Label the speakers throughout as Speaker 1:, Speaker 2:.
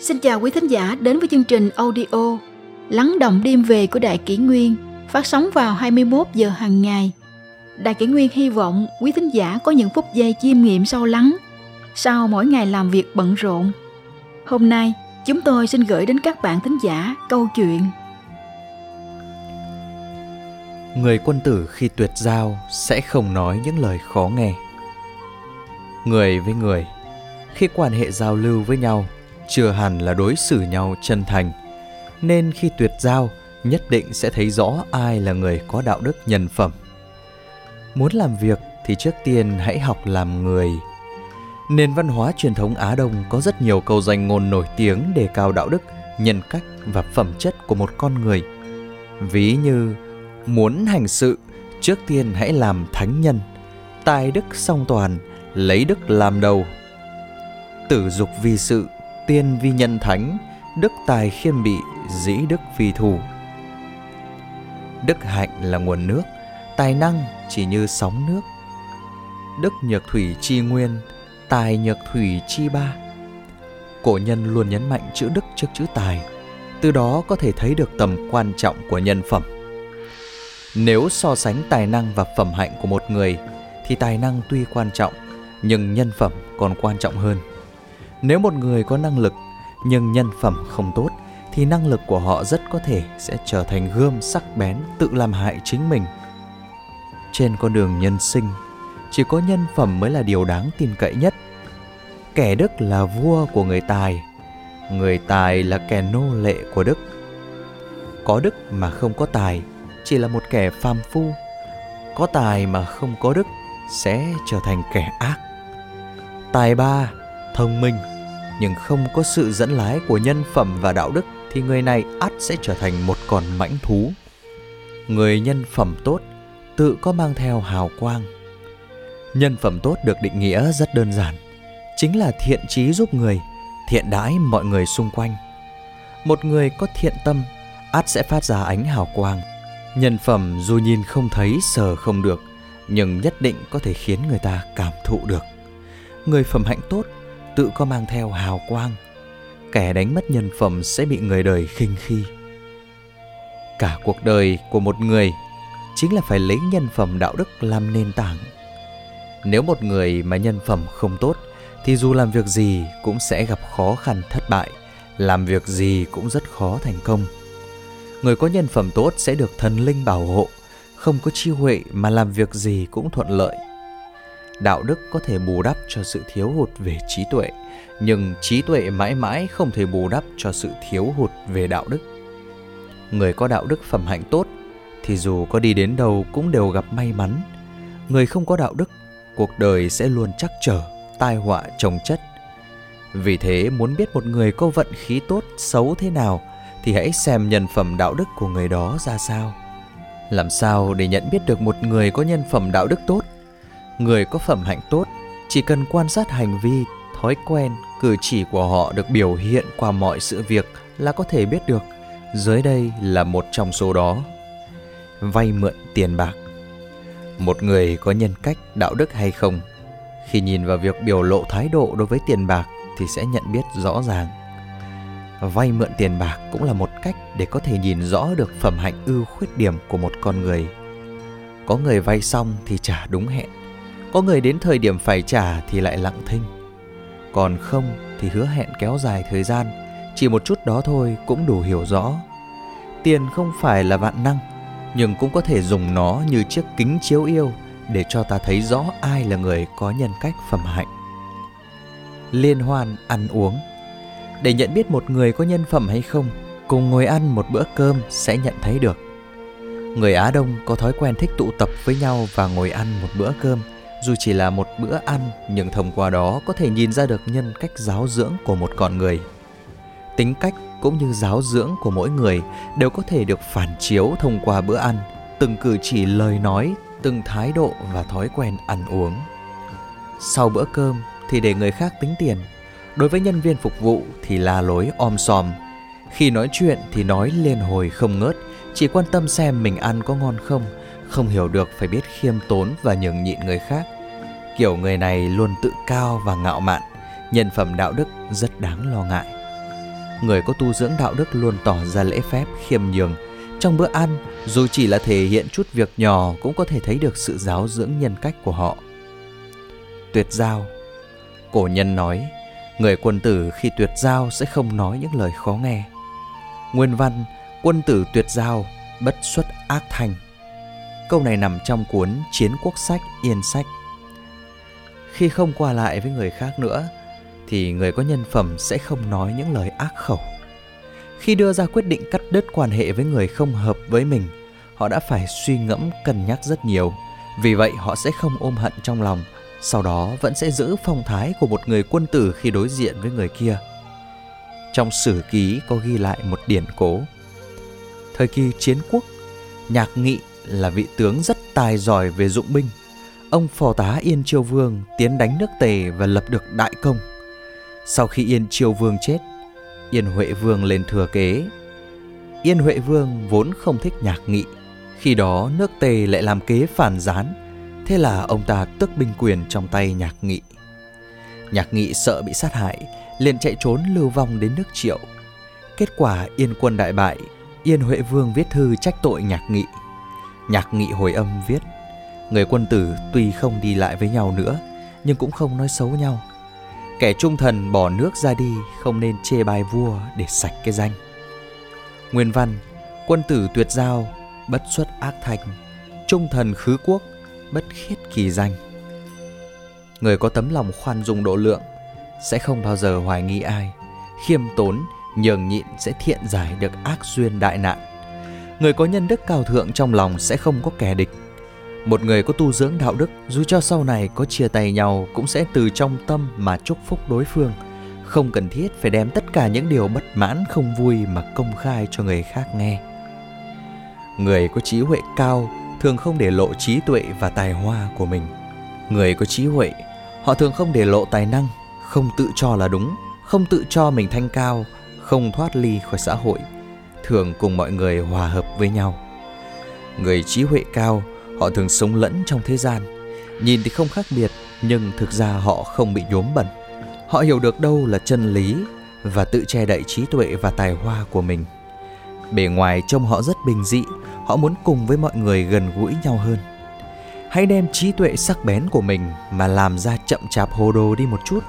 Speaker 1: Xin chào quý thính giả đến với chương trình audio Lắng động đêm về của Đại Kỷ Nguyên phát sóng vào 21 giờ hàng ngày. Đại Kỷ Nguyên hy vọng quý thính giả có những phút giây chiêm nghiệm sâu lắng sau mỗi ngày làm việc bận rộn. Hôm nay, chúng tôi xin gửi đến các bạn thính giả câu chuyện
Speaker 2: Người quân tử khi tuyệt giao sẽ không nói những lời khó nghe. Người với người, khi quan hệ giao lưu với nhau, chưa hẳn là đối xử nhau chân thành. Nên khi tuyệt giao, nhất định sẽ thấy rõ ai là người có đạo đức nhân phẩm. Muốn làm việc thì trước tiên hãy học làm người. Nền văn hóa truyền thống Á Đông có rất nhiều câu danh ngôn nổi tiếng đề cao đạo đức, nhân cách và phẩm chất của một con người. Ví như muốn hành sự, trước tiên hãy làm thánh nhân, tài đức song toàn, lấy đức làm đầu. Tử dục vi sự, tiên vi nhân thánh, đức tài khiêm bị, dĩ đức vi thù. Đức hạnh là nguồn nước, tài năng chỉ như sóng nước. Đức nhược thủy chi nguyên, tài nhược thủy chi ba. Cổ nhân luôn nhấn mạnh chữ đức trước chữ tài, từ đó có thể thấy được tầm quan trọng của nhân phẩm. Nếu so sánh tài năng và phẩm hạnh của một người thì tài năng tuy quan trọng nhưng nhân phẩm còn quan trọng hơn. Nếu một người có năng lực nhưng nhân phẩm không tốt thì năng lực của họ rất có thể sẽ trở thành gươm sắc bén tự làm hại chính mình. Trên con đường nhân sinh, chỉ có nhân phẩm mới là điều đáng tin cậy nhất. Kẻ đức là vua của người tài, người tài là kẻ nô lệ của đức. Có đức mà không có tài chỉ là một kẻ phàm phu. Có tài mà không có đức sẽ trở thành kẻ ác. Tài ba, thông minh nhưng không có sự dẫn lái của nhân phẩm và đạo đức thì người này ắt sẽ trở thành một con mãnh thú. Người nhân phẩm tốt tự có mang theo hào quang. Nhân phẩm tốt được định nghĩa rất đơn giản, chính là thiện trí giúp người, thiện đãi mọi người xung quanh. Một người có thiện tâm ắt sẽ phát ra ánh hào quang. Nhân phẩm dù nhìn không thấy sờ không được, nhưng nhất định có thể khiến người ta cảm thụ được. Người phẩm hạnh tốt tự có mang theo hào quang. Kẻ đánh mất nhân phẩm sẽ bị người đời khinh khi. Cả cuộc đời của một người chính là phải lấy nhân phẩm đạo đức làm nền tảng. Nếu một người mà nhân phẩm không tốt thì dù làm việc gì cũng sẽ gặp khó khăn thất bại, làm việc gì cũng rất khó thành công. Người có nhân phẩm tốt sẽ được thần linh bảo hộ, không có chi huệ mà làm việc gì cũng thuận lợi đạo đức có thể bù đắp cho sự thiếu hụt về trí tuệ, nhưng trí tuệ mãi mãi không thể bù đắp cho sự thiếu hụt về đạo đức. Người có đạo đức phẩm hạnh tốt thì dù có đi đến đâu cũng đều gặp may mắn. Người không có đạo đức, cuộc đời sẽ luôn chắc trở, tai họa chồng chất. Vì thế, muốn biết một người có vận khí tốt, xấu thế nào thì hãy xem nhân phẩm đạo đức của người đó ra sao. Làm sao để nhận biết được một người có nhân phẩm đạo đức tốt? Người có phẩm hạnh tốt, chỉ cần quan sát hành vi, thói quen, cử chỉ của họ được biểu hiện qua mọi sự việc là có thể biết được dưới đây là một trong số đó. Vay mượn tiền bạc. Một người có nhân cách, đạo đức hay không, khi nhìn vào việc biểu lộ thái độ đối với tiền bạc thì sẽ nhận biết rõ ràng. Vay mượn tiền bạc cũng là một cách để có thể nhìn rõ được phẩm hạnh ưu khuyết điểm của một con người. Có người vay xong thì trả đúng hẹn có người đến thời điểm phải trả thì lại lặng thinh. Còn không thì hứa hẹn kéo dài thời gian, chỉ một chút đó thôi cũng đủ hiểu rõ. Tiền không phải là vạn năng, nhưng cũng có thể dùng nó như chiếc kính chiếu yêu để cho ta thấy rõ ai là người có nhân cách phẩm hạnh. Liên hoan ăn uống. Để nhận biết một người có nhân phẩm hay không, cùng ngồi ăn một bữa cơm sẽ nhận thấy được. Người á đông có thói quen thích tụ tập với nhau và ngồi ăn một bữa cơm dù chỉ là một bữa ăn, nhưng thông qua đó có thể nhìn ra được nhân cách giáo dưỡng của một con người. Tính cách cũng như giáo dưỡng của mỗi người đều có thể được phản chiếu thông qua bữa ăn, từng cử chỉ lời nói, từng thái độ và thói quen ăn uống. Sau bữa cơm thì để người khác tính tiền. Đối với nhân viên phục vụ thì la lối om sòm. Khi nói chuyện thì nói liên hồi không ngớt, chỉ quan tâm xem mình ăn có ngon không không hiểu được phải biết khiêm tốn và nhường nhịn người khác kiểu người này luôn tự cao và ngạo mạn nhân phẩm đạo đức rất đáng lo ngại người có tu dưỡng đạo đức luôn tỏ ra lễ phép, khiêm nhường. Trong bữa ăn, dù chỉ là thể hiện chút việc nhỏ cũng có thể thấy được sự giáo dưỡng nhân cách của họ. Tuyệt giao Cổ nhân nói, người quân tử khi tuyệt giao sẽ không nói những lời khó nghe. Nguyên văn, quân tử tuyệt giao, bất xuất ác thành. Câu này nằm trong cuốn Chiến quốc sách Yên sách. Khi không qua lại với người khác nữa, thì người có nhân phẩm sẽ không nói những lời ác khẩu. Khi đưa ra quyết định cắt đứt quan hệ với người không hợp với mình, họ đã phải suy ngẫm cân nhắc rất nhiều. Vì vậy họ sẽ không ôm hận trong lòng, sau đó vẫn sẽ giữ phong thái của một người quân tử khi đối diện với người kia. Trong sử ký có ghi lại một điển cố. Thời kỳ chiến quốc, Nhạc Nghị là vị tướng rất tài giỏi về dụng binh. Ông phò tá Yên Chiêu Vương tiến đánh nước Tề và lập được đại công. Sau khi Yên Chiêu Vương chết, Yên Huệ Vương lên thừa kế. Yên Huệ Vương vốn không thích nhạc nghị. Khi đó nước Tề lại làm kế phản gián. Thế là ông ta tước binh quyền trong tay nhạc nghị. Nhạc nghị sợ bị sát hại, liền chạy trốn lưu vong đến nước Triệu. Kết quả Yên quân đại bại, Yên Huệ Vương viết thư trách tội nhạc nghị. Nhạc nghị hồi âm viết, người quân tử tuy không đi lại với nhau nữa, nhưng cũng không nói xấu nhau Kẻ trung thần bỏ nước ra đi không nên chê bai vua để sạch cái danh. Nguyên văn, quân tử tuyệt giao, bất xuất ác thành, trung thần khứ quốc, bất khiết kỳ danh. Người có tấm lòng khoan dung độ lượng sẽ không bao giờ hoài nghi ai, khiêm tốn, nhường nhịn sẽ thiện giải được ác duyên đại nạn. Người có nhân đức cao thượng trong lòng sẽ không có kẻ địch, một người có tu dưỡng đạo đức dù cho sau này có chia tay nhau cũng sẽ từ trong tâm mà chúc phúc đối phương. Không cần thiết phải đem tất cả những điều bất mãn không vui mà công khai cho người khác nghe. Người có trí huệ cao thường không để lộ trí tuệ và tài hoa của mình. Người có trí huệ họ thường không để lộ tài năng không tự cho là đúng không tự cho mình thanh cao không thoát ly khỏi xã hội thường cùng mọi người hòa hợp với nhau. Người trí huệ cao, Họ thường sống lẫn trong thế gian. Nhìn thì không khác biệt, Nhưng thực ra họ không bị nhuốm bẩn. Họ hiểu được đâu là chân lý Và tự che đậy trí tuệ và tài hoa của mình. Bề ngoài trông họ rất bình dị, Họ muốn cùng với mọi người gần gũi nhau hơn. Hãy đem trí tuệ sắc bén của mình Mà làm ra chậm chạp hồ đồ đi một chút.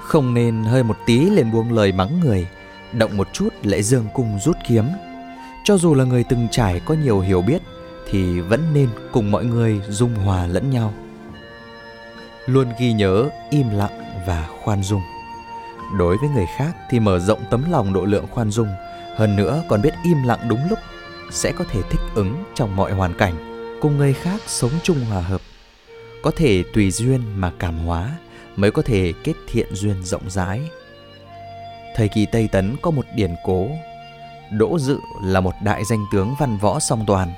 Speaker 2: Không nên hơi một tí lên buông lời mắng người, Động một chút lại dương cung rút kiếm. Cho dù là người từng trải có nhiều hiểu biết, thì vẫn nên cùng mọi người dung hòa lẫn nhau. Luôn ghi nhớ, im lặng và khoan dung. Đối với người khác thì mở rộng tấm lòng độ lượng khoan dung, hơn nữa còn biết im lặng đúng lúc, sẽ có thể thích ứng trong mọi hoàn cảnh, cùng người khác sống chung hòa hợp. Có thể tùy duyên mà cảm hóa, mới có thể kết thiện duyên rộng rãi. Thời kỳ tây tấn có một điển cố đỗ dự là một đại danh tướng văn võ song toàn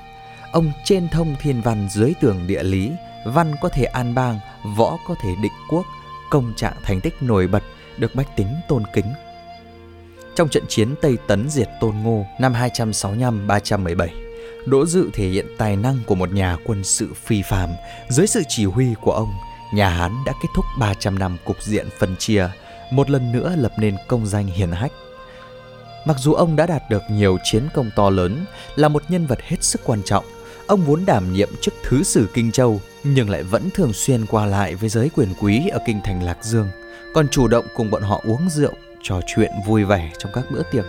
Speaker 2: Ông trên thông thiên văn dưới tường địa lý, văn có thể an bang, võ có thể định quốc, công trạng thành tích nổi bật được bách tính tôn kính. Trong trận chiến Tây Tấn diệt Tôn Ngô năm 265-317, Đỗ Dự thể hiện tài năng của một nhà quân sự phi phàm. Dưới sự chỉ huy của ông, nhà Hán đã kết thúc 300 năm cục diện phân chia, một lần nữa lập nên công danh hiển hách. Mặc dù ông đã đạt được nhiều chiến công to lớn, là một nhân vật hết sức quan trọng, Ông vốn đảm nhiệm chức thứ sử Kinh Châu nhưng lại vẫn thường xuyên qua lại với giới quyền quý ở kinh thành Lạc Dương, còn chủ động cùng bọn họ uống rượu, trò chuyện vui vẻ trong các bữa tiệc.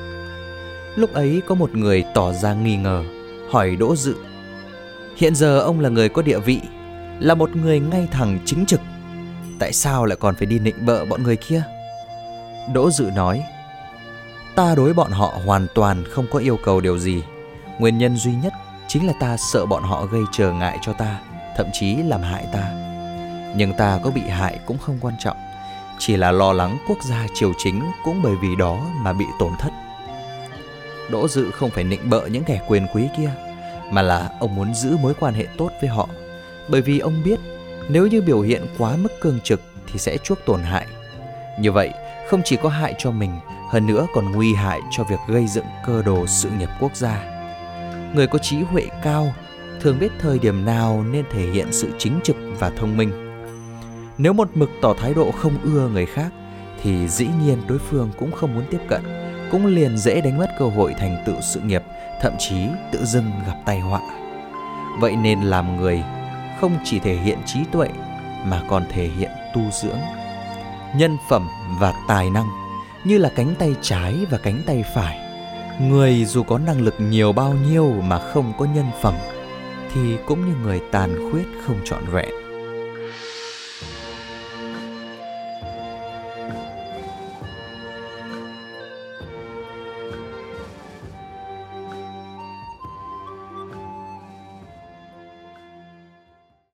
Speaker 2: Lúc ấy có một người tỏ ra nghi ngờ, hỏi Đỗ Dự. Hiện giờ ông là người có địa vị, là một người ngay thẳng chính trực. Tại sao lại còn phải đi nịnh bợ bọn người kia? Đỗ Dự nói, ta đối bọn họ hoàn toàn không có yêu cầu điều gì. Nguyên nhân duy nhất chính là ta sợ bọn họ gây trở ngại cho ta, thậm chí làm hại ta. Nhưng ta có bị hại cũng không quan trọng. Chỉ là lo lắng quốc gia triều chính cũng bởi vì đó mà bị tổn thất. Đỗ dự không phải nịnh bợ những kẻ quyền quý kia, mà là ông muốn giữ mối quan hệ tốt với họ. Bởi vì ông biết nếu như biểu hiện quá mức cương trực thì sẽ chuốc tổn hại. Như vậy, không chỉ có hại cho mình hơn nữa còn nguy hại cho việc gây dựng cơ đồ sự nghiệp quốc gia người có trí huệ cao thường biết thời điểm nào nên thể hiện sự chính trực và thông minh nếu một mực tỏ thái độ không ưa người khác thì dĩ nhiên đối phương cũng không muốn tiếp cận cũng liền dễ đánh mất cơ hội thành tựu sự nghiệp, thậm chí tự dưng gặp tai họa. Vậy nên làm người không chỉ thể hiện trí tuệ mà còn thể hiện tu dưỡng. Nhân phẩm và tài năng như là cánh tay trái và cánh tay phải. Người dù có năng lực nhiều bao nhiêu mà không có nhân phẩm, thì cũng như người tàn khuyết không trọn vẹn